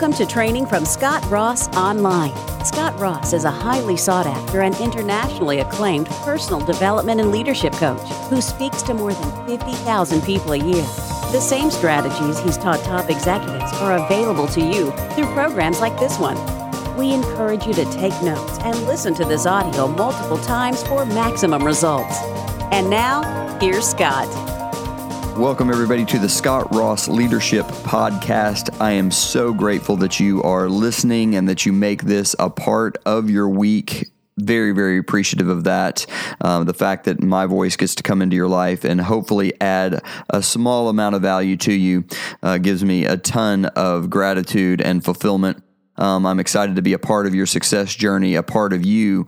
Welcome to training from Scott Ross Online. Scott Ross is a highly sought after and internationally acclaimed personal development and leadership coach who speaks to more than 50,000 people a year. The same strategies he's taught top executives are available to you through programs like this one. We encourage you to take notes and listen to this audio multiple times for maximum results. And now, here's Scott. Welcome, everybody, to the Scott Ross Leadership Podcast. I am so grateful that you are listening and that you make this a part of your week very, very appreciative of that. Um, the fact that my voice gets to come into your life and hopefully add a small amount of value to you uh, gives me a ton of gratitude and fulfillment. Um, I'm excited to be a part of your success journey, a part of you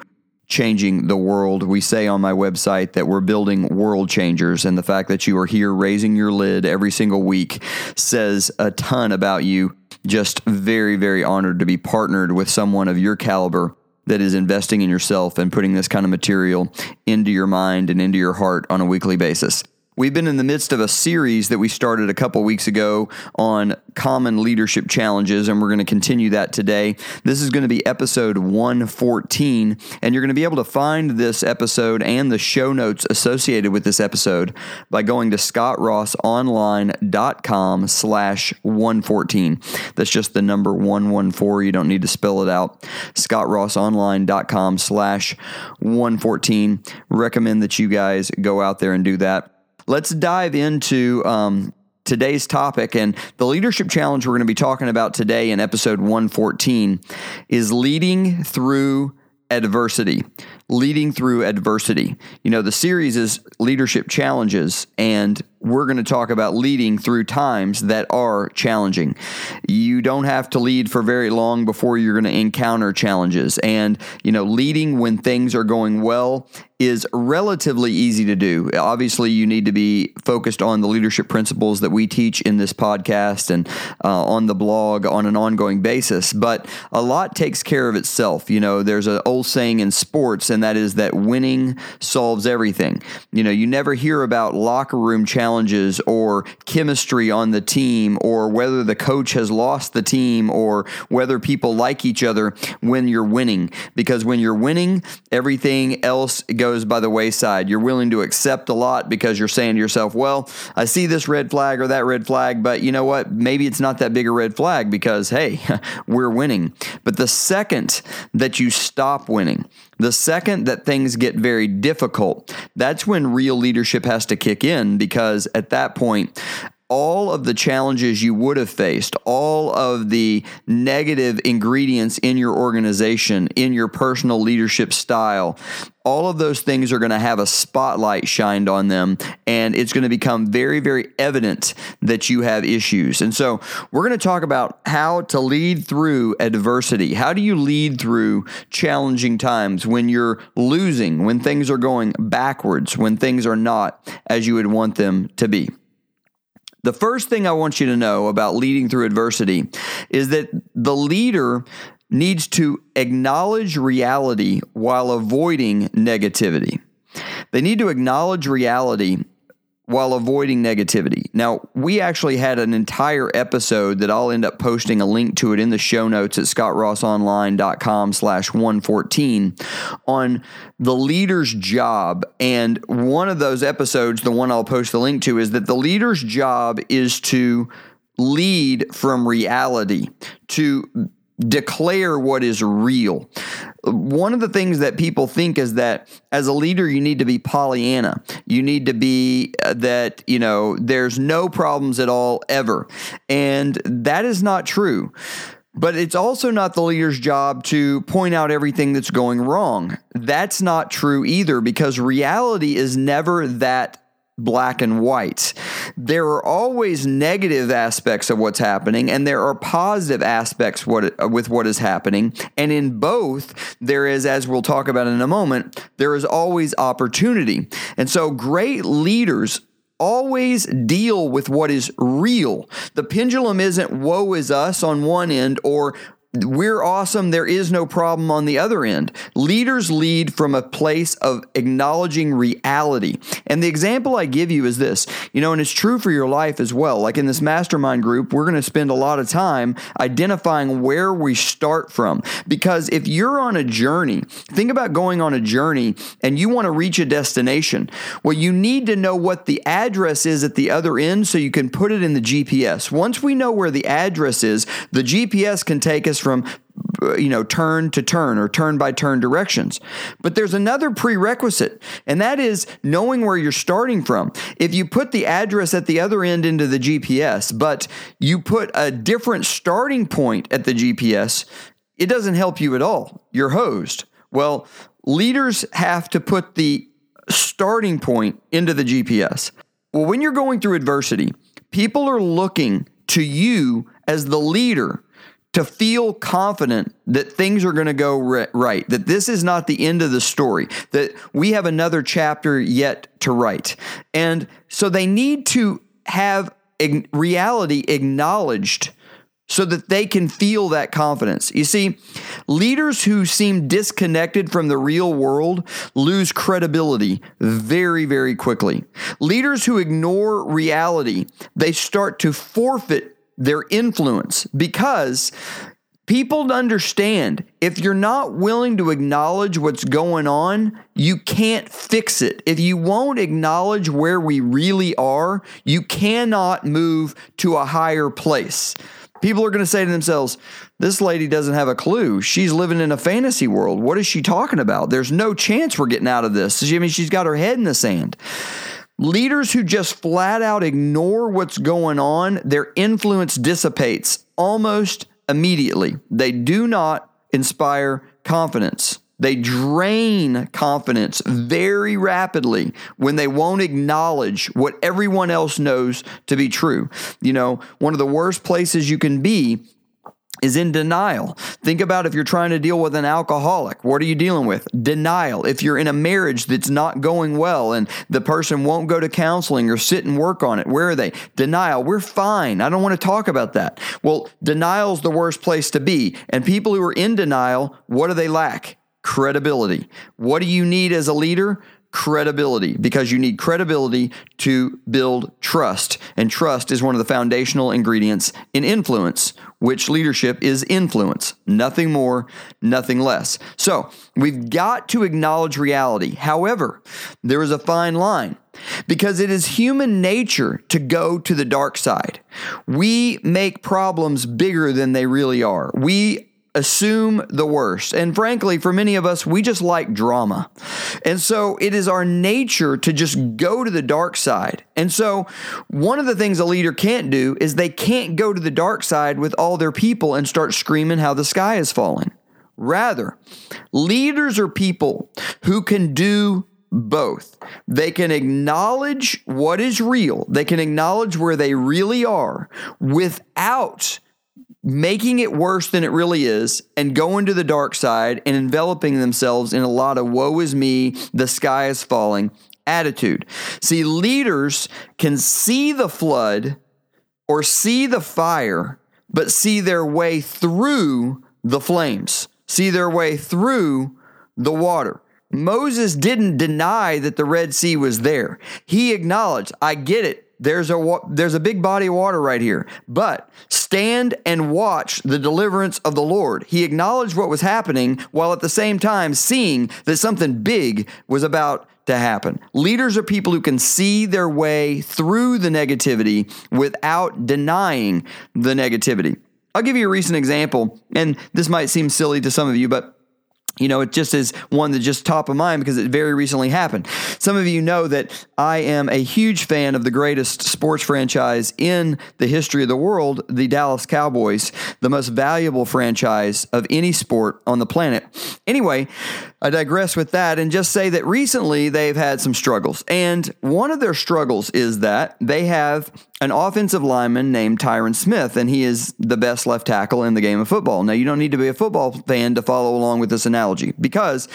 changing the world. We say on my website that we're building world changers, and the fact that you are here raising your lid every single week says a ton about you. Just very, very honored to be partnered with someone of your caliber that is investing in yourself and putting this kind of material into your mind and into your heart on a weekly basis. We've been in the midst of a series that we started a couple weeks ago on common leadership challenges, and we're going to continue that today. This is going to be episode 114, and you're going to be able to find this episode and the show notes associated with this episode by going to scottrossonline.com slash 114. That's just the number 114. You don't need to spell it out. scottrossonline.com slash 114. Recommend that you guys go out there and do that. Let's dive into um, today's topic. And the leadership challenge we're going to be talking about today in episode 114 is leading through adversity. Leading through adversity. You know, the series is leadership challenges, and we're going to talk about leading through times that are challenging. You don't have to lead for very long before you're going to encounter challenges. And, you know, leading when things are going well is relatively easy to do. Obviously, you need to be focused on the leadership principles that we teach in this podcast and uh, on the blog on an ongoing basis. But a lot takes care of itself. You know, there's an old saying in sports, and that is that winning solves everything. You know, you never hear about locker room challenges challenges or chemistry on the team or whether the coach has lost the team or whether people like each other when you're winning. Because when you're winning, everything else goes by the wayside. You're willing to accept a lot because you're saying to yourself, well, I see this red flag or that red flag, but you know what? Maybe it's not that big a red flag because, hey, we're winning. But the second that you stop winning, the second that things get very difficult, that's when real leadership has to kick in because at that point, all of the challenges you would have faced, all of the negative ingredients in your organization, in your personal leadership style, all of those things are going to have a spotlight shined on them and it's going to become very very evident that you have issues. And so we're going to talk about how to lead through adversity. How do you lead through challenging times when you're losing when things are going backwards when things are not as you would want them to be the first thing I want you to know about leading through adversity is that the leader needs to acknowledge reality while avoiding negativity. They need to acknowledge reality while avoiding negativity. Now, we actually had an entire episode that I'll end up posting a link to it in the show notes at scottrossonline.com slash 114 on the leader's job. And one of those episodes, the one I'll post the link to, is that the leader's job is to lead from reality, to declare what is real. One of the things that people think is that as a leader, you need to be Pollyanna. You need to be uh, that, you know, there's no problems at all ever. And that is not true. But it's also not the leader's job to point out everything that's going wrong. That's not true either because reality is never that black and white. There are always negative aspects of what's happening, and there are positive aspects what, with what is happening. And in both, there is, as we'll talk about in a moment, there is always opportunity. And so, great leaders always deal with what is real. The pendulum isn't woe is us on one end or we're awesome. There is no problem on the other end. Leaders lead from a place of acknowledging reality. And the example I give you is this, you know, and it's true for your life as well. Like in this mastermind group, we're going to spend a lot of time identifying where we start from. Because if you're on a journey, think about going on a journey and you want to reach a destination. Well, you need to know what the address is at the other end so you can put it in the GPS. Once we know where the address is, the GPS can take us from you know turn to turn or turn by turn directions. But there's another prerequisite and that is knowing where you're starting from. If you put the address at the other end into the GPS but you put a different starting point at the GPS it doesn't help you at all. You're hosed. Well leaders have to put the starting point into the GPS well when you're going through adversity people are looking to you as the leader to feel confident that things are going to go right, that this is not the end of the story, that we have another chapter yet to write. And so they need to have reality acknowledged so that they can feel that confidence. You see, leaders who seem disconnected from the real world lose credibility very, very quickly. Leaders who ignore reality, they start to forfeit their influence because people understand if you're not willing to acknowledge what's going on, you can't fix it. If you won't acknowledge where we really are, you cannot move to a higher place. People are going to say to themselves, This lady doesn't have a clue. She's living in a fantasy world. What is she talking about? There's no chance we're getting out of this. I mean, she's got her head in the sand. Leaders who just flat out ignore what's going on, their influence dissipates almost immediately. They do not inspire confidence. They drain confidence very rapidly when they won't acknowledge what everyone else knows to be true. You know, one of the worst places you can be is in denial. Think about if you're trying to deal with an alcoholic, what are you dealing with? Denial. If you're in a marriage that's not going well and the person won't go to counseling or sit and work on it, where are they? Denial. We're fine. I don't want to talk about that. Well, denial's the worst place to be. And people who are in denial, what do they lack? Credibility. What do you need as a leader? Credibility because you need credibility to build trust. And trust is one of the foundational ingredients in influence, which leadership is influence. Nothing more, nothing less. So we've got to acknowledge reality. However, there is a fine line because it is human nature to go to the dark side. We make problems bigger than they really are. We assume the worst. And frankly, for many of us, we just like drama. And so it is our nature to just go to the dark side. And so one of the things a leader can't do is they can't go to the dark side with all their people and start screaming how the sky is falling. Rather, leaders are people who can do both. They can acknowledge what is real, they can acknowledge where they really are without making it worse than it really is and going to the dark side and enveloping themselves in a lot of woe is me, the sky is falling attitude. See, leaders can see the flood or see the fire, but see their way through the flames, see their way through the water. Moses didn't deny that the Red Sea was there. He acknowledged, I get it. There's a there's a big body of water right here. But stand and watch the deliverance of the Lord. He acknowledged what was happening while at the same time seeing that something big was about to happen. Leaders are people who can see their way through the negativity without denying the negativity. I'll give you a recent example, and this might seem silly to some of you, but you know, it just is one that just top of mind because it very recently happened. Some of you know that I am a huge fan of the greatest sports franchise in the history of the world, the Dallas Cowboys, the most valuable franchise of any sport on the planet. Anyway, I digress with that and just say that recently they've had some struggles. And one of their struggles is that they have an offensive lineman named Tyron Smith, and he is the best left tackle in the game of football. Now, you don't need to be a football fan to follow along with this analogy because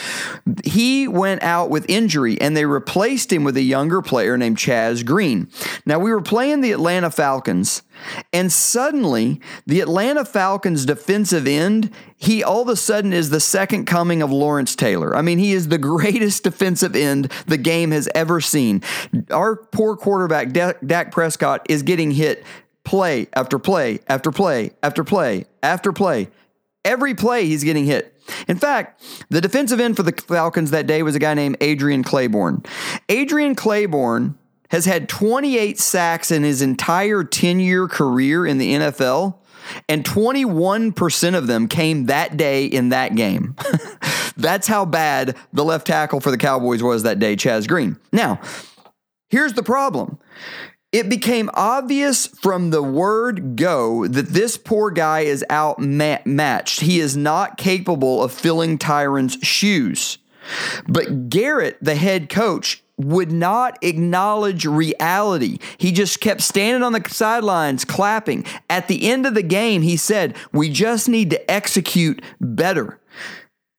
he went out with injury and they replaced him with a younger player named Chaz Green. Now, we were playing the Atlanta Falcons And suddenly, the Atlanta Falcons defensive end, he all of a sudden is the second coming of Lawrence Taylor. I mean, he is the greatest defensive end the game has ever seen. Our poor quarterback, Dak Prescott, is getting hit play after play after play after play after play. Every play, he's getting hit. In fact, the defensive end for the Falcons that day was a guy named Adrian Clayborn. Adrian Clayborn has had 28 sacks in his entire 10 year career in the NFL, and 21% of them came that day in that game. That's how bad the left tackle for the Cowboys was that day, Chaz Green. Now, here's the problem. It became obvious from the word go that this poor guy is outmatched. He is not capable of filling Tyron's shoes. But Garrett, the head coach, would not acknowledge reality. He just kept standing on the sidelines clapping. At the end of the game, he said, We just need to execute better.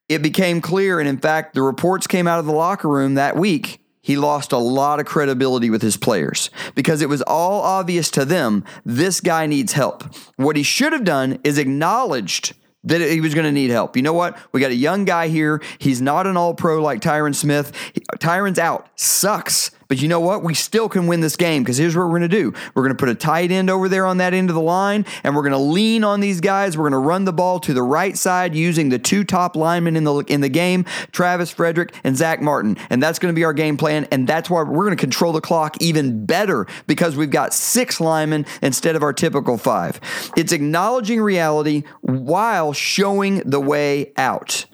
It became clear, and in fact, the reports came out of the locker room that week. He lost a lot of credibility with his players because it was all obvious to them this guy needs help. What he should have done is acknowledged that he was going to need help. You know what? We got a young guy here. He's not an all pro like Tyron Smith. Tyron's out. Sucks. But you know what? We still can win this game because here's what we're going to do. We're going to put a tight end over there on that end of the line, and we're going to lean on these guys. We're going to run the ball to the right side using the two top linemen in the in the game, Travis Frederick and Zack Martin. And that's going to be our game plan. And that's why we're going to control the clock even better because we've got six linemen instead of our typical five. It's acknowledging reality while showing the way out.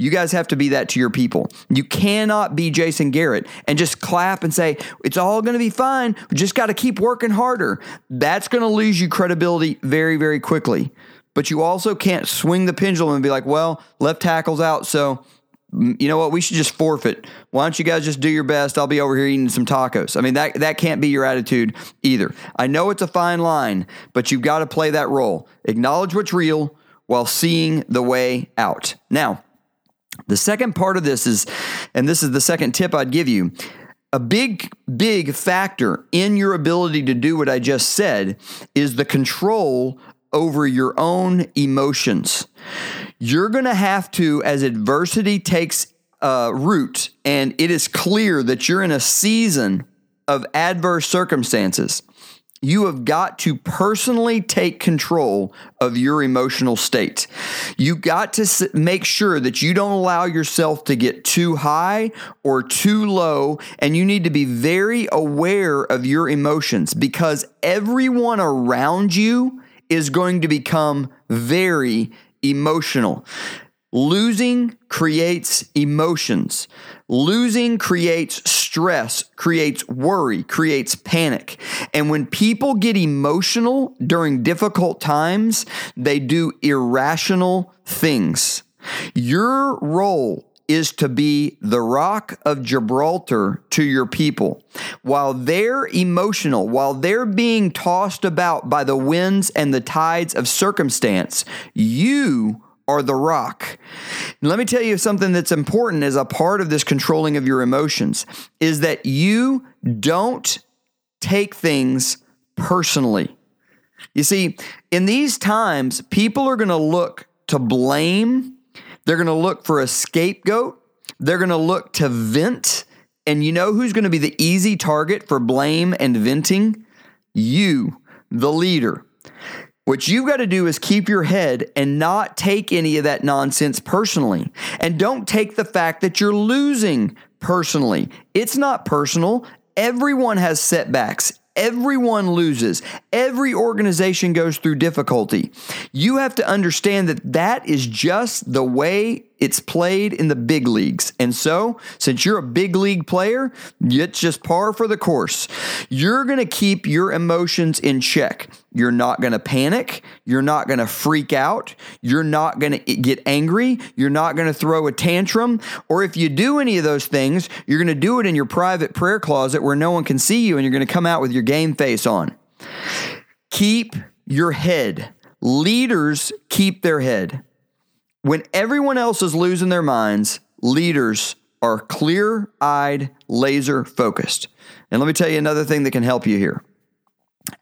You guys have to be that to your people. You cannot be Jason Garrett and just clap and say, it's all going to be fine. We just got to keep working harder. That's going to lose you credibility very, very quickly. But you also can't swing the pendulum and be like, well, left tackle's out. So, mm, you know what? We should just forfeit. Why don't you guys just do your best? I'll be over here eating some tacos. I mean, that, that can't be your attitude either. I know it's a fine line, but you've got to play that role. Acknowledge what's real while seeing the way out. Now, the second part of this is, and this is the second tip I'd give you. A big, big factor in your ability to do what I just said is the control over your own emotions. You're going to have to, as adversity takes uh, root, and it is clear that you're in a season of adverse circumstances, you have got to personally take control of your emotional state. You got to make sure that you don't allow yourself to get too high or too low, and you need to be very aware of your emotions because everyone around you is going to become very emotional. Losing creates emotions. Losing creates stress, creates worry, creates panic. And when people get emotional during difficult times, they do irrational things. Your role is to be the rock of Gibraltar to your people. While they're emotional, while they're being tossed about by the winds and the tides of circumstance, you are the rock. let me tell you something that's important as a part of this controlling of your emotions is that you don't take things personally. You see, in these times, people are going to look to blame, they're going to look for a scapegoat, they're going to look to vent. And you know who's going to be the easy target for blame and venting? You, the leader. What you've got to do is keep your head and not take any of that nonsense personally. And don't take the fact that you're losing personally. It's not personal. Everyone has setbacks. Everyone loses. Every organization goes through difficulty. You have to understand that that is just the way it's played in the big leagues. And so, since you're a big league player, it's just par for the course. You're going to keep your emotions in check. You're not going to panic. You're not going to freak out. You're not going to get angry. You're not going to throw a tantrum. Or if you do any of those things, you're going to do it in your private prayer closet where no one can see you and you're going to come out with your game face on. Keep your head. Leaders keep their head. When everyone else is losing their minds, leaders are clear eyed, laser focused. And let me tell you another thing that can help you here.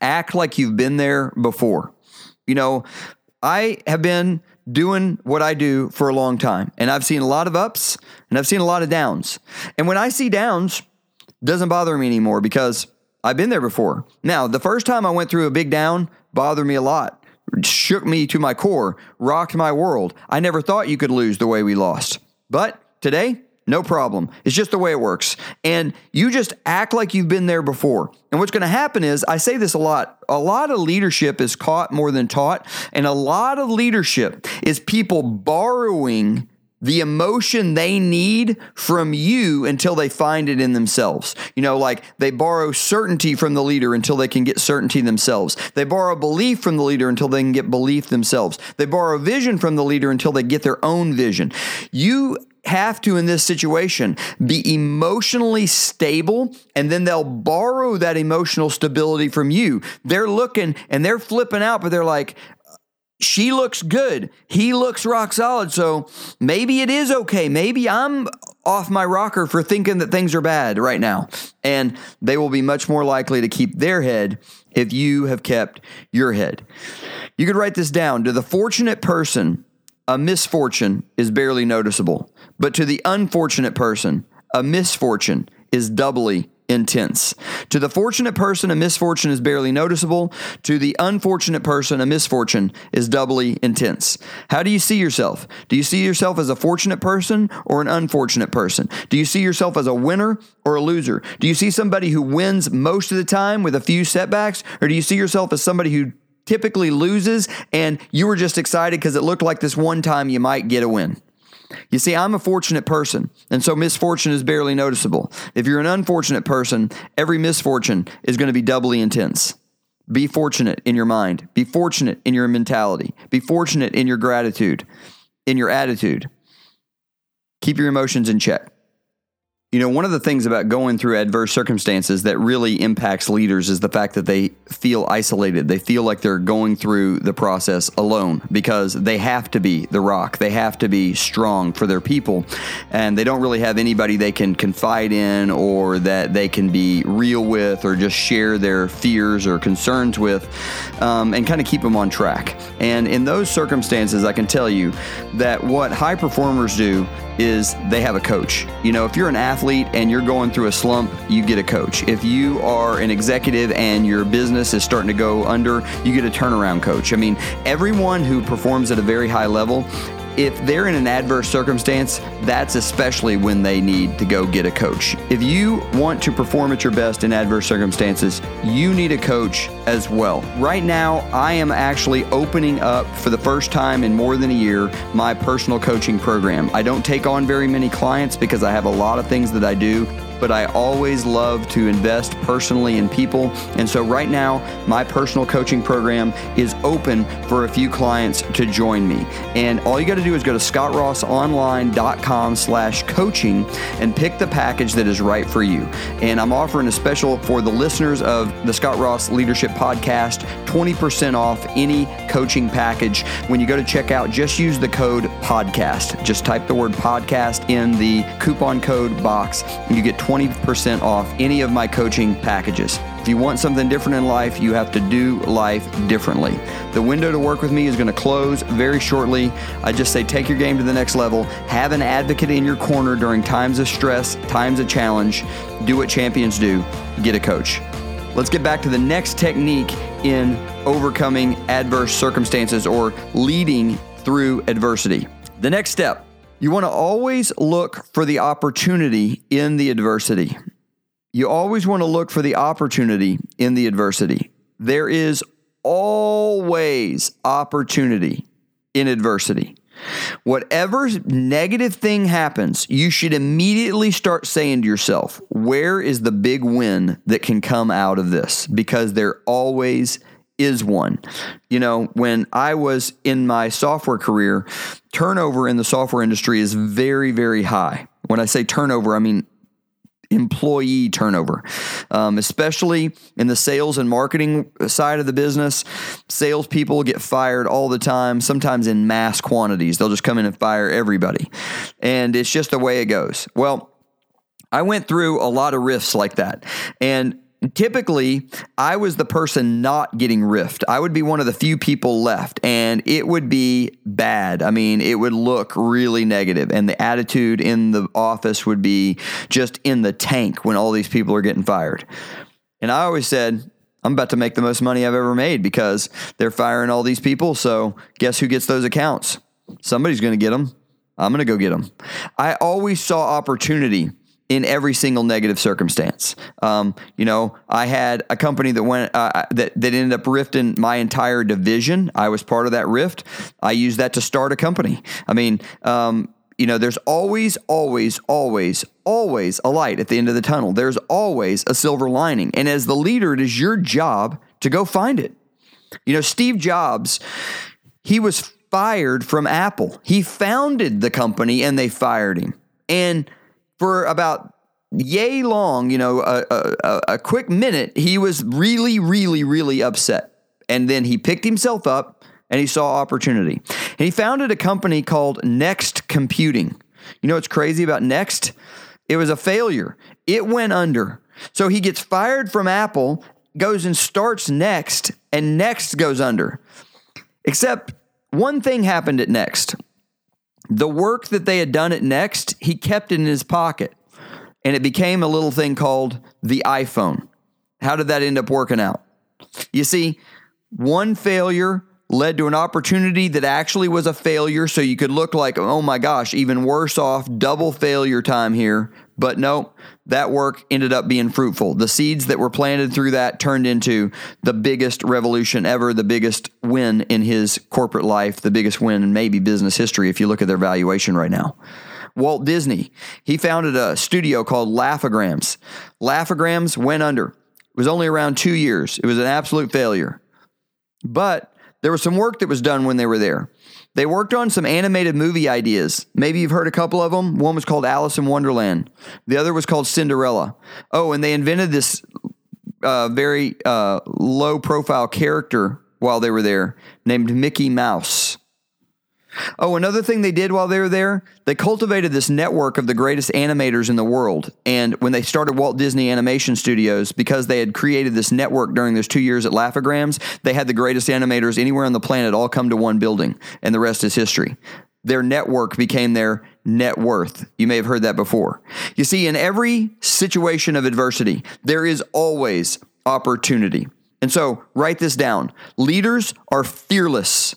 Act like you've been there before. You know, I have been doing what I do for a long time, and I've seen a lot of ups and I've seen a lot of downs. And when I see downs, doesn't bother me anymore because I've been there before. Now, the first time I went through a big down bothered me a lot, shook me to my core, rocked my world. I never thought you could lose the way we lost. But today, no problem. It's just the way it works. And you just act like you've been there before. And what's going to happen is, I say this a lot, a lot of leadership is caught more than taught. And a lot of leadership is people borrowing the emotion they need from you until they find it in themselves. You know, like they borrow certainty from the leader until they can get certainty themselves. They borrow belief from the leader until they can get belief themselves. They borrow vision from the leader until they get their own vision. You have to, in this situation, be emotionally stable, and then they'll borrow that emotional stability from you. They're looking and they're flipping out, but they're like, she looks good. He looks rock solid. So maybe it is okay. Maybe I'm off my rocker for thinking that things are bad right now. And they will be much more likely to keep their head if you have kept your head. You could write this down. To the fortunate person, a misfortune is barely noticeable. But to the unfortunate person, a misfortune is doubly intense. To the fortunate person, a misfortune is barely noticeable. To the unfortunate person, a misfortune is doubly intense. How do you see yourself? Do you see yourself as a fortunate person or an unfortunate person? Do you see yourself as a winner or a loser? Do you see somebody who wins most of the time with a few setbacks? Or do you see yourself as somebody who typically loses and you were just excited because it looked like this one time you might get a win? You see, I'm a fortunate person, and so misfortune is barely noticeable. If you're an unfortunate person, every misfortune is going to be doubly intense. Be fortunate in your mind, be fortunate in your mentality, be fortunate in your gratitude, in your attitude. Keep your emotions in check. You know, one of the things about going through adverse circumstances that really impacts leaders is the fact that they feel isolated. They feel like they're going through the process alone because they have to be the rock. They have to be strong for their people. And they don't really have anybody they can confide in or that they can be real with or just share their fears or concerns with um, and kind of keep them on track. And in those circumstances, I can tell you that what high performers do is they have a coach. You know, if you're an athlete and you're going through a slump, you get a coach. If you are an executive and your business is starting to go under, you get a turnaround coach. I mean, everyone who performs at a very high level if they're in an adverse circumstance, that's especially when they need to go get a coach. If you want to perform at your best in adverse circumstances, you need a coach as well. Right now, I am actually opening up for the first time in more than a year my personal coaching program. I don't take on very many clients because I have a lot of things that I do but I always love to invest personally in people. And so right now, my personal coaching program is open for a few clients to join me. And all you got to do is go to scottrossonline.com slash coaching and pick the package that is right for you. And I'm offering a special for the listeners of the Scott Ross Leadership Podcast, 20% off any coaching package. When you go to checkout, just use the code podcast. Just type the word podcast in the coupon code box and you get 20% off any of my coaching packages. If you want something different in life, you have to do life differently. The window to work with me is going to close very shortly. I just say take your game to the next level. Have an advocate in your corner during times of stress, times of challenge. Do what champions do get a coach. Let's get back to the next technique in overcoming adverse circumstances or leading through adversity. The next step you want to always look for the opportunity in the adversity. You always want to look for the opportunity in the adversity. There is always opportunity in adversity. Whatever negative thing happens, you should immediately start saying to yourself, where is the big win that can come out of this? Because there always is one. You know, when I was in my software career, turnover in the software industry is very, very high. When I say turnover, I mean employee turnover, um, especially in the sales and marketing side of the business. Salespeople get fired all the time, sometimes in mass quantities. They'll just come in and fire everybody. And it's just the way it goes. Well, I went through a lot of rifts like that. And typically I was the person not getting riffed. I would be one of the few people left, and it would be bad. I mean, it would look really negative, and the attitude in the office would be just in the tank when all these people are getting fired. And I always said, I'm about to make the most money I've ever made because they're firing all these people. So, guess who gets those accounts? Somebody's going to get them. I'm going to go get them. I always saw opportunity in every single negative circumstance. Um, you know, I had a company that went uh, uh, that that ended up rifting my entire division. I was part of that rift. I used that to start a company. I mean, um, you know, there's always, always, always, always a light at the end of the tunnel. There's always a silver lining, and as the leader, it is your job to go find it. You know, Steve Jobs, he was fired from Apple. He founded the company, and they fired him, and for about yay long, you know, a, a, a quick minute, he was really, really, really upset. And then he picked himself up and he saw opportunity. And he founded a company called Next Computing. You know what's crazy about Next? It was a failure, it went under. So he gets fired from Apple, goes and starts Next, and Next goes under. Except one thing happened at Next. The work that they had done at Next, he kept it in his pocket. And it became a little thing called the iPhone. How did that end up working out? You see, one failure led to an opportunity that actually was a failure. So you could look like, oh my gosh, even worse off, double failure time here. But no, that work ended up being fruitful. The seeds that were planted through that turned into the biggest revolution ever, the biggest win in his corporate life, the biggest win in maybe business history if you look at their valuation right now. Walt Disney, he founded a studio called Laugh-O-Grams. Laugh-O-Grams went under. It was only around two years. It was an absolute failure. But there was some work that was done when they were there. They worked on some animated movie ideas. Maybe you've heard a couple of them. One was called Alice in Wonderland, the other was called Cinderella. Oh, and they invented this uh, very uh, low profile character while they were there named Mickey Mouse. Oh, another thing they did while they were there, they cultivated this network of the greatest animators in the world. And when they started Walt Disney Animation Studios, because they had created this network during those two years at Laugh-O-Grams, they had the greatest animators anywhere on the planet all come to one building, and the rest is history. Their network became their net worth. You may have heard that before. You see, in every situation of adversity, there is always opportunity. And so write this down. Leaders are fearless.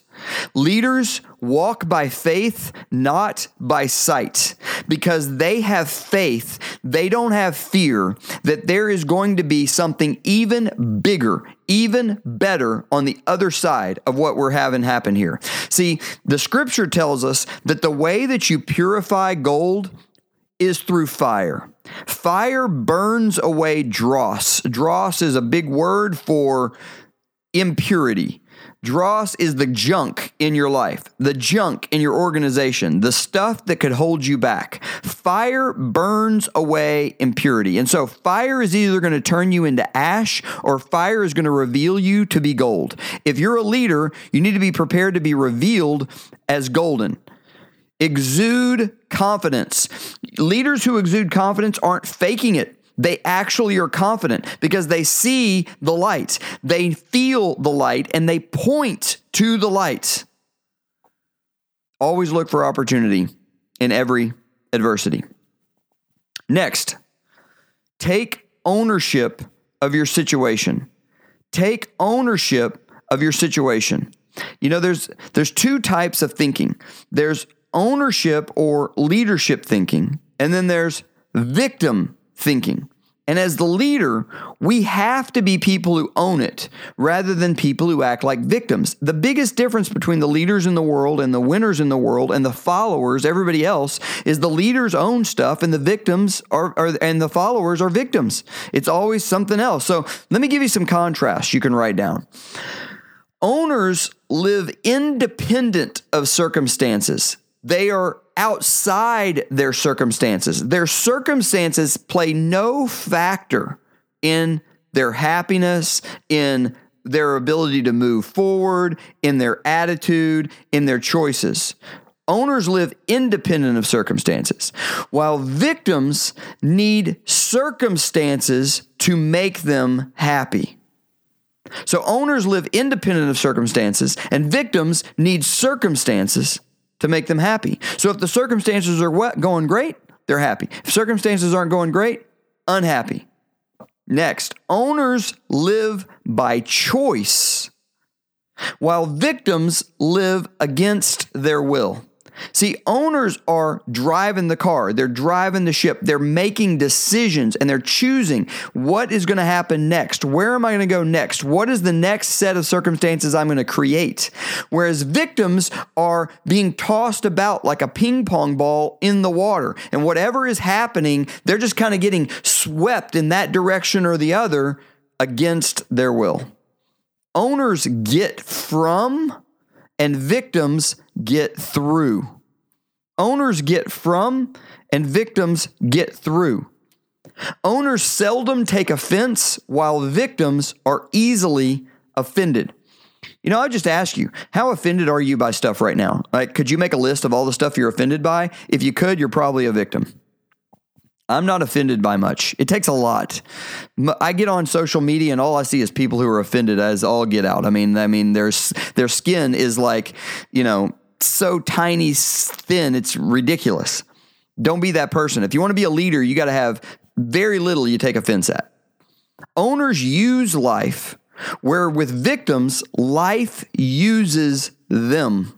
Leaders walk by faith, not by sight, because they have faith. They don't have fear that there is going to be something even bigger, even better on the other side of what we're having happen here. See, the scripture tells us that the way that you purify gold is through fire. Fire burns away dross. Dross is a big word for impurity. Dross is the junk in your life, the junk in your organization, the stuff that could hold you back. Fire burns away impurity. And so fire is either going to turn you into ash or fire is going to reveal you to be gold. If you're a leader, you need to be prepared to be revealed as golden. Exude confidence. Leaders who exude confidence aren't faking it. They actually are confident because they see the light, they feel the light, and they point to the light. Always look for opportunity in every adversity. Next, take ownership of your situation. Take ownership of your situation. You know, there's there's two types of thinking. There's ownership or leadership thinking, and then there's victim thinking. And as the leader, we have to be people who own it rather than people who act like victims. The biggest difference between the leaders in the world and the winners in the world and the followers, everybody else, is the leaders own stuff and the victims are, are and the followers are victims. It's always something else. So let me give you some contrasts you can write down. Owners live independent of circumstances. They are outside their circumstances. Their circumstances play no factor in their happiness, in their ability to move forward, in their attitude, in their choices. Owners live independent of circumstances, while victims need circumstances to make them happy. So owners live independent of circumstances, and victims need circumstances to make them happy. So if the circumstances are what going great, they're happy. If circumstances aren't going great, unhappy. Next, owners live by choice, while victims live against their will. See, owners are driving the car, they're driving the ship, they're making decisions and they're choosing what is going to happen next. Where am I going to go next? What is the next set of circumstances I'm going to create? Whereas victims are being tossed about like a ping pong ball in the water. And whatever is happening, they're just kind of getting swept in that direction or the other against their will. Owners get from and victims get through. Owners get from and victims get through. Owners seldom take offense while victims are easily offended. You know, I just ask you, how offended are you by stuff right now? Like, could you make a list of all the stuff you're offended by? If you could, you're probably a victim. I'm not offended by much. It takes a lot. I get on social media and all I see is people who are offended as all get out. I mean, I mean, their their skin is like, you know, so tiny, thin, it's ridiculous. Don't be that person. If you want to be a leader, you got to have very little you take offense at. Owners use life, where with victims, life uses them.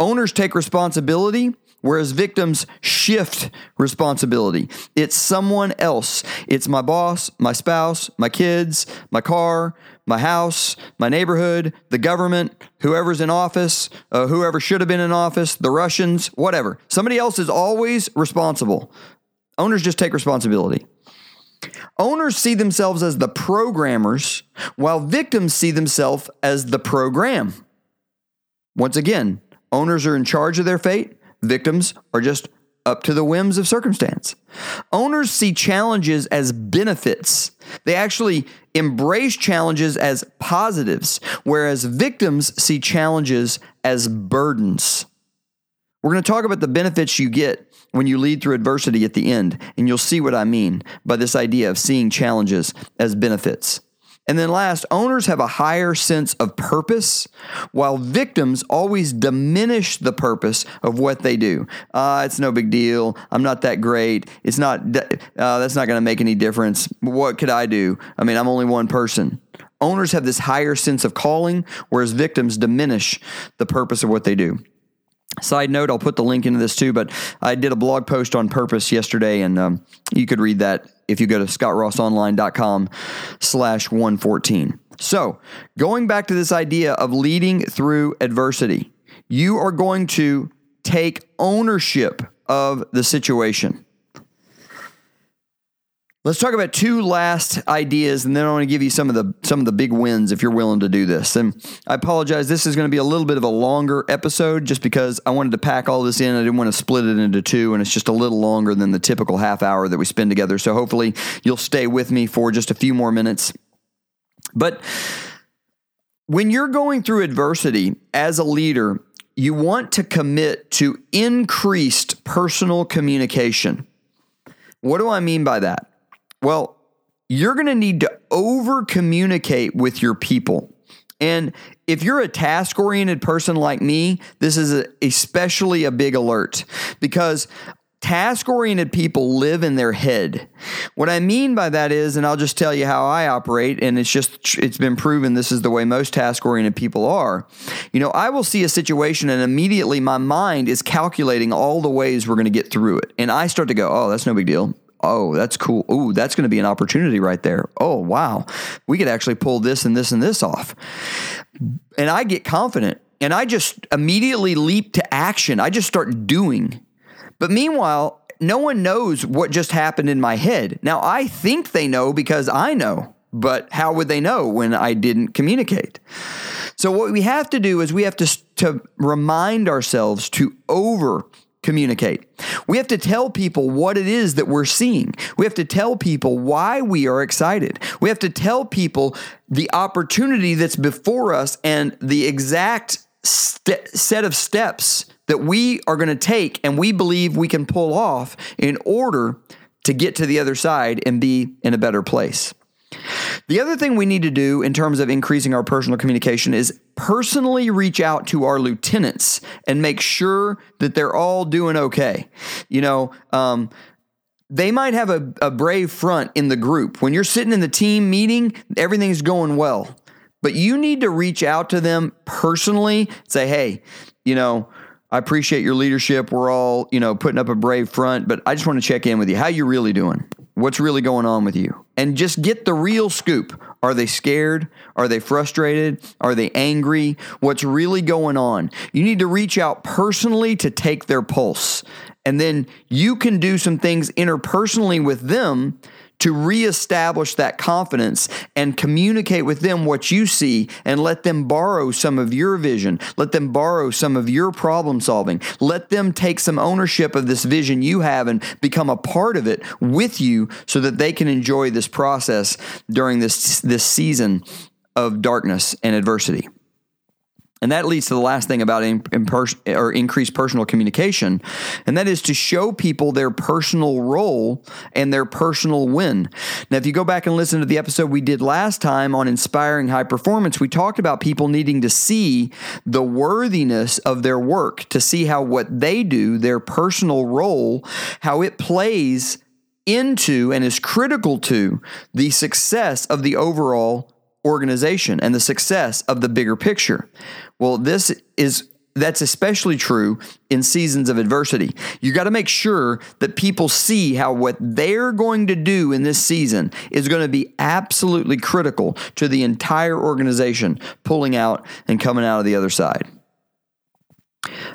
Owners take responsibility whereas victims shift responsibility. It's someone else. It's my boss, my spouse, my kids, my car, my house, my neighborhood, the government, whoever's in office, uh, whoever should have been in office, the Russians, whatever. Somebody else is always responsible. Owners just take responsibility. Owners see themselves as the programmers, while victims see themselves as the program. Once again, owners are in charge of their fate, Victims are just up to the whims of circumstance. Owners see challenges as benefits. They actually embrace challenges as positives, whereas victims see challenges as burdens. We're going to talk about the benefits you get when you lead through adversity at the end, and you'll see what I mean by this idea of seeing challenges as benefits. And then last, owners have a higher sense of purpose, while victims always diminish the purpose of what they do. Uh, it's no big deal. I'm not that great. It's not. Uh, that's not going to make any difference. What could I do? I mean, I'm only one person. Owners have this higher sense of calling, whereas victims diminish the purpose of what they do. Side note, I'll put the link into this too, but I did a blog post on purpose yesterday, and um, you could read that if you go to scottrossonline.com slash 114. So going back to this idea of leading through adversity, you are going to take ownership of the situation. Let's talk about two last ideas, and then I want to give you some of the some of the big wins if you're willing to do this. And I apologize, this is going to be a little bit of a longer episode, just because I wanted to pack all this in. I didn't want to split it into two, and it's just a little longer than the typical half hour that we spend together. So hopefully you'll stay with me for just a few more minutes. But when you're going through adversity as a leader, you want to commit to increased personal communication. What do I mean by that? Well, you're going to need to over communicate with your people. And if you're a task oriented person like me, this is a, especially a big alert because task oriented people live in their head. What I mean by that is, and I'll just tell you how I operate, and it's just, it's been proven this is the way most task oriented people are. You know, I will see a situation and immediately my mind is calculating all the ways we're going to get through it. And I start to go, oh, that's no big deal oh, that's cool. Oh, that's going to be an opportunity right there. Oh, wow. We could actually pull this and this and this off. And I get confident and I just immediately leap to action. I just start doing. But meanwhile, no one knows what just happened in my head. Now, I think they know because I know, but how would they know when I didn't communicate? So, what we have to do is we have to, to remind ourselves to over communicate. We have to tell people what it is that we're seeing. We have to tell people why we are excited. We have to tell people the opportunity that's before us and the exact st- set of steps that we are going to take and we believe we can pull off in order to get to the other side and be in a better place. The other thing we need to do in terms of increasing our personal communication is personally reach out to our lieutenants and make sure that they're all doing okay. You know, um, they might have a, a brave front in the group. When you're sitting in the team meeting, everything's going well. But you need to reach out to them personally, say, hey, you know, I appreciate your leadership. We're all, you know, putting up a brave front, but I just want to check in with you. How you really doing? What's really going on with you? And just get the real scoop. Are they scared? Are they frustrated? Are they angry? What's really going on? You need to reach out personally to take their pulse. And then you can do some things interpersonally with them to reestablish that confidence and communicate with them what you see and let them borrow some of your vision. Let them borrow some of your problem solving. Let them take some ownership of this vision you have and become a part of it with you so that they can enjoy this process during this, this season of darkness and adversity. And that leads to the last thing about in or increased personal communication, and that is to show people their personal role and their personal win. Now, if you go back and listen to the episode we did last time on inspiring high performance, we talked about people needing to see the worthiness of their work, to see how what they do, their personal role, how it plays into and is critical to the success of the overall organization and the success of the bigger picture. Well, this is that's especially true in seasons of adversity. You got to make sure that people see how what they're going to do in this season is going to be absolutely critical to the entire organization pulling out and coming out of the other side.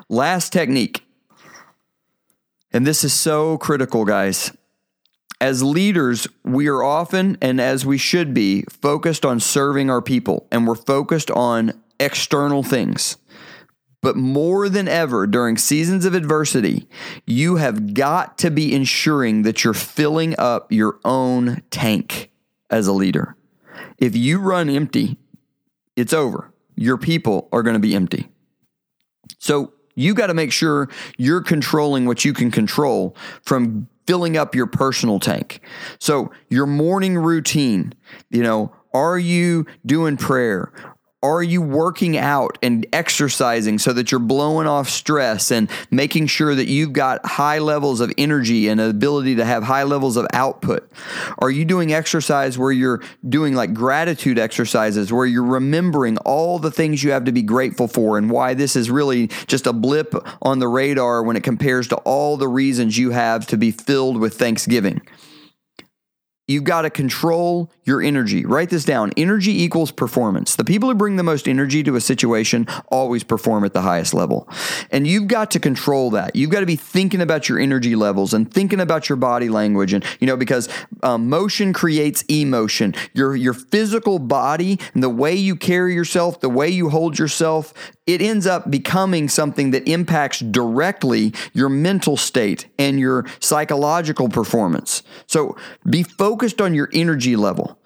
Last technique. And this is so critical, guys. As leaders, we are often, and as we should be, focused on serving our people, and we're focused on external things. But more than ever during seasons of adversity, you have got to be ensuring that you're filling up your own tank as a leader. If you run empty, it's over. Your people are going to be empty. So you got to make sure you're controlling what you can control from filling up your personal tank. So, your morning routine, you know, are you doing prayer? Are you working out and exercising so that you're blowing off stress and making sure that you've got high levels of energy and ability to have high levels of output? Are you doing exercise where you're doing like gratitude exercises where you're remembering all the things you have to be grateful for and why this is really just a blip on the radar when it compares to all the reasons you have to be filled with thanksgiving? You've got to control your energy. Write this down. Energy equals performance. The people who bring the most energy to a situation always perform at the highest level. And you've got to control that. You've got to be thinking about your energy levels and thinking about your body language. And, you know, because um, motion creates emotion. Your, your physical body and the way you carry yourself, the way you hold yourself, it ends up becoming something that impacts directly your mental state and your psychological performance. So be focused on your energy level.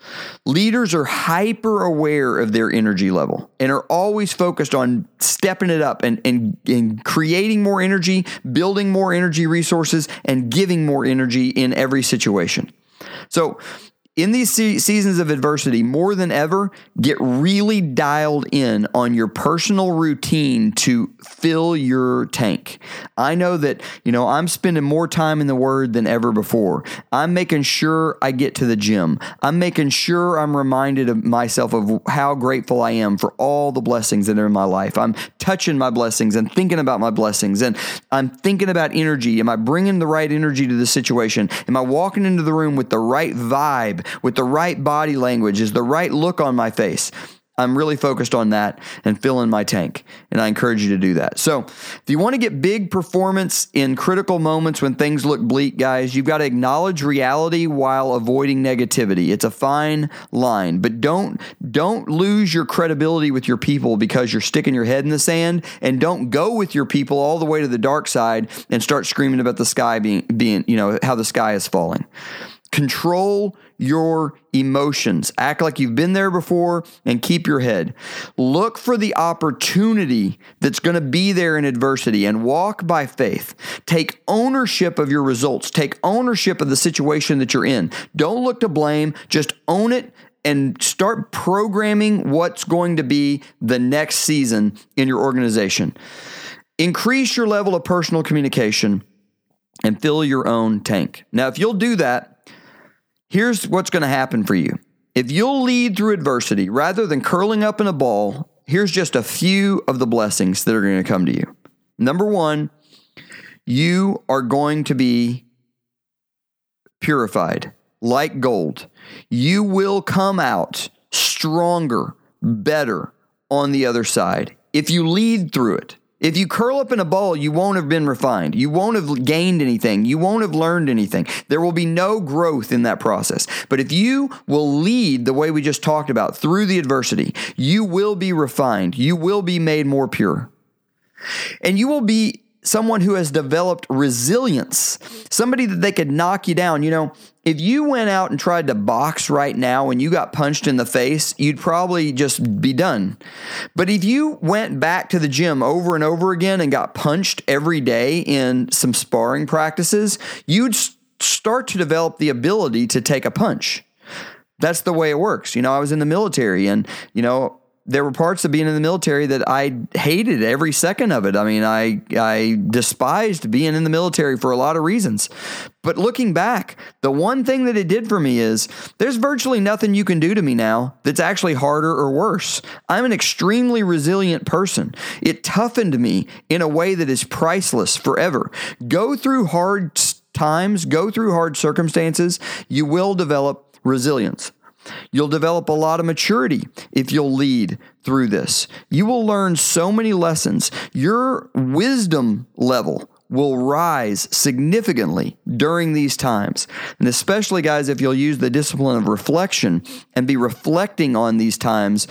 Leaders are hyper aware of their energy level and are always focused on stepping it up and, and, and creating more energy, building more energy resources, and giving more energy in every situation. So, in these se- seasons of adversity, more than ever, get really dialed in on your personal routine to fill your tank. I know that, you know, I'm spending more time in the Word than ever before. I'm making sure I get to the gym. I'm making sure I'm reminded of myself of how grateful I am for all the blessings that are in my life. I'm touching my blessings and thinking about my blessings, and I'm thinking about energy. Am I bringing the right energy to the situation? Am I walking into the room with the right vibe? With the right body language, is the right look on my face. I'm really focused on that and filling my tank. And I encourage you to do that. So, if you want to get big performance in critical moments when things look bleak, guys, you've got to acknowledge reality while avoiding negativity. It's a fine line, but don't don't lose your credibility with your people because you're sticking your head in the sand and don't go with your people all the way to the dark side and start screaming about the sky being being, you know, how the sky is falling. Control your emotions. Act like you've been there before and keep your head. Look for the opportunity that's going to be there in adversity and walk by faith. Take ownership of your results. Take ownership of the situation that you're in. Don't look to blame, just own it and start programming what's going to be the next season in your organization. Increase your level of personal communication and fill your own tank. Now, if you'll do that, here's what's going to happen for you. If you'll lead through adversity rather than curling up in a ball, here's just a few of the blessings that are going to come to you. Number one, you are going to be purified like gold. You will come out stronger, better on the other side if you lead through it. If you curl up in a ball, you won't have been refined. You won't have gained anything. You won't have learned anything. There will be no growth in that process. But if you will lead the way we just talked about through the adversity, you will be refined. You will be made more pure. And you will be someone who has developed resilience, somebody that they could knock you down. You know, if you went out and tried to box right now and you got punched in the face, you'd probably just be done. But if you went back to the gym over and over again and got punched every day in some sparring practices, you'd start to develop the ability to take a punch. That's the way it works. You know, I was in the military and, you know, there were parts of being in the military that I hated every second of it. I mean, I I despised being in the military for a lot of reasons. But looking back, the one thing that it did for me is there's virtually nothing you can do to me now that's actually harder or worse. I'm an extremely resilient person. It toughened me in a way that is priceless forever. Go through hard times, go through hard circumstances, you will develop resilience. You'll develop a lot of maturity if you'll lead through this. You will learn so many lessons. Your wisdom level will rise significantly during these times. And especially, guys, if you'll use the discipline of reflection and be reflecting on these times.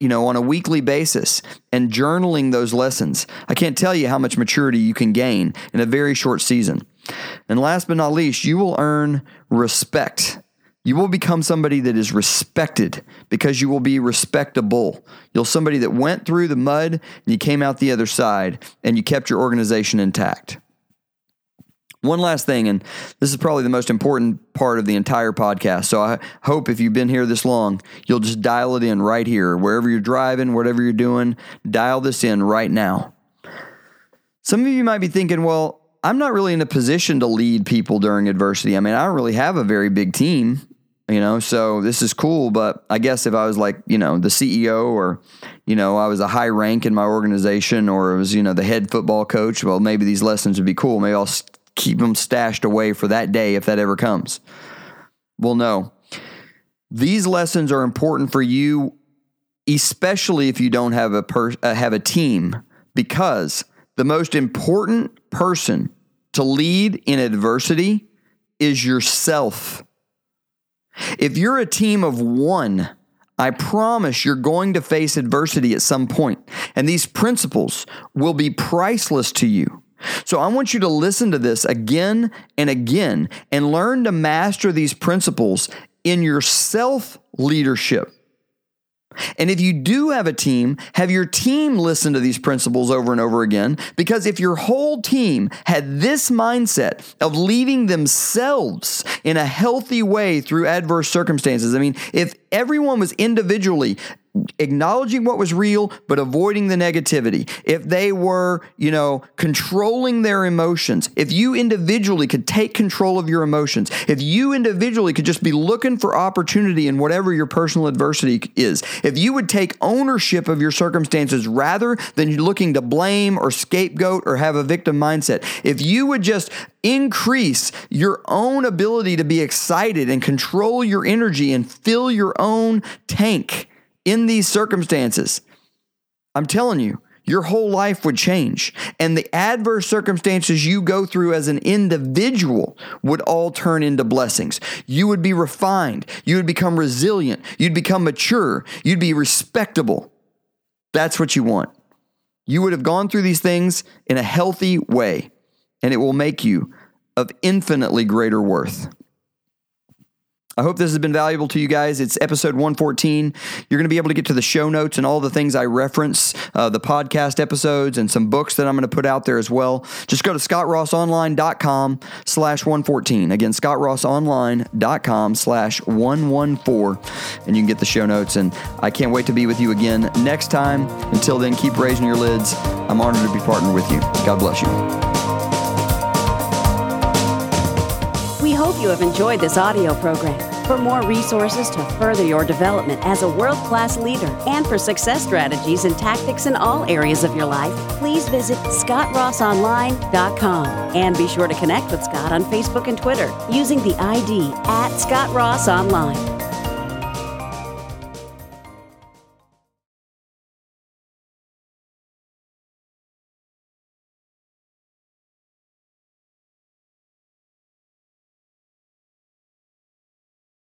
You know, on a weekly basis and journaling those lessons. I can't tell you how much maturity you can gain in a very short season. And last but not least, you will earn respect you will become somebody that is respected because you will be respectable. You'll somebody that went through the mud and you came out the other side and you kept your organization intact. One last thing, and this is probably the most important part of the entire podcast. So I hope if you've been here this long, you'll just dial it in right here. Wherever you're driving, whatever you're doing, dial this in right now. Some of you might be thinking, well, I'm not really in a position to lead people during adversity. I mean, I don't really have a very big team you know? So this is cool but i guess if i was like you know the ceo or you know i was a high rank in my organization or it was you know the head football coach well maybe these lessons would be cool. Maybe i'll keep them stashed away for that day if that ever comes. Well no. These lessons are important for you especially if you don't have a per, uh, have a team because the most important person to lead in adversity is yourself if you're a team of one, I promise you're going to face adversity at some point, and these principles will be priceless to you. So I want you to listen to this again and again and learn to master these principles in your self leadership. And if you do have a team, have your team listen to these principles over and over again. Because if your whole team had this mindset of leading themselves in a healthy way through adverse circumstances, I mean, if everyone was individually acknowledging what was real but avoiding the negativity. If they were you know controlling their emotions if you individually could take control of your emotions if you individually could just be looking for opportunity in whatever your personal adversity is if you would take ownership of your circumstances rather than looking to blame or scapegoat or have a victim mindset if you would just increase your own ability to be excited and control your energy and fill your own tank in these circumstances, I'm telling you, your whole life would change. And the adverse circumstances you go through as an individual would all turn into blessings. You would be refined. You would become resilient. You'd become mature. You'd be respectable. That's what you want. You would have gone through these things in a healthy way, and it will make you of infinitely greater worth. I hope this has been valuable to you guys. It's episode 114. You're going to be able to get to the show notes and all the things I reference, uh, the podcast episodes, and some books that I'm going to put out there as well. Just go to scottrossonline.com slash 114. Again, scottrossonline.com slash 114, and you can get the show notes. And I can't wait to be with you again next time. Until then, keep raising your lids. I'm honored to be partnered with you. God bless you. You have enjoyed this audio program. For more resources to further your development as a world class leader and for success strategies and tactics in all areas of your life, please visit ScottRossOnline.com and be sure to connect with Scott on Facebook and Twitter using the ID at Scott Ross Online.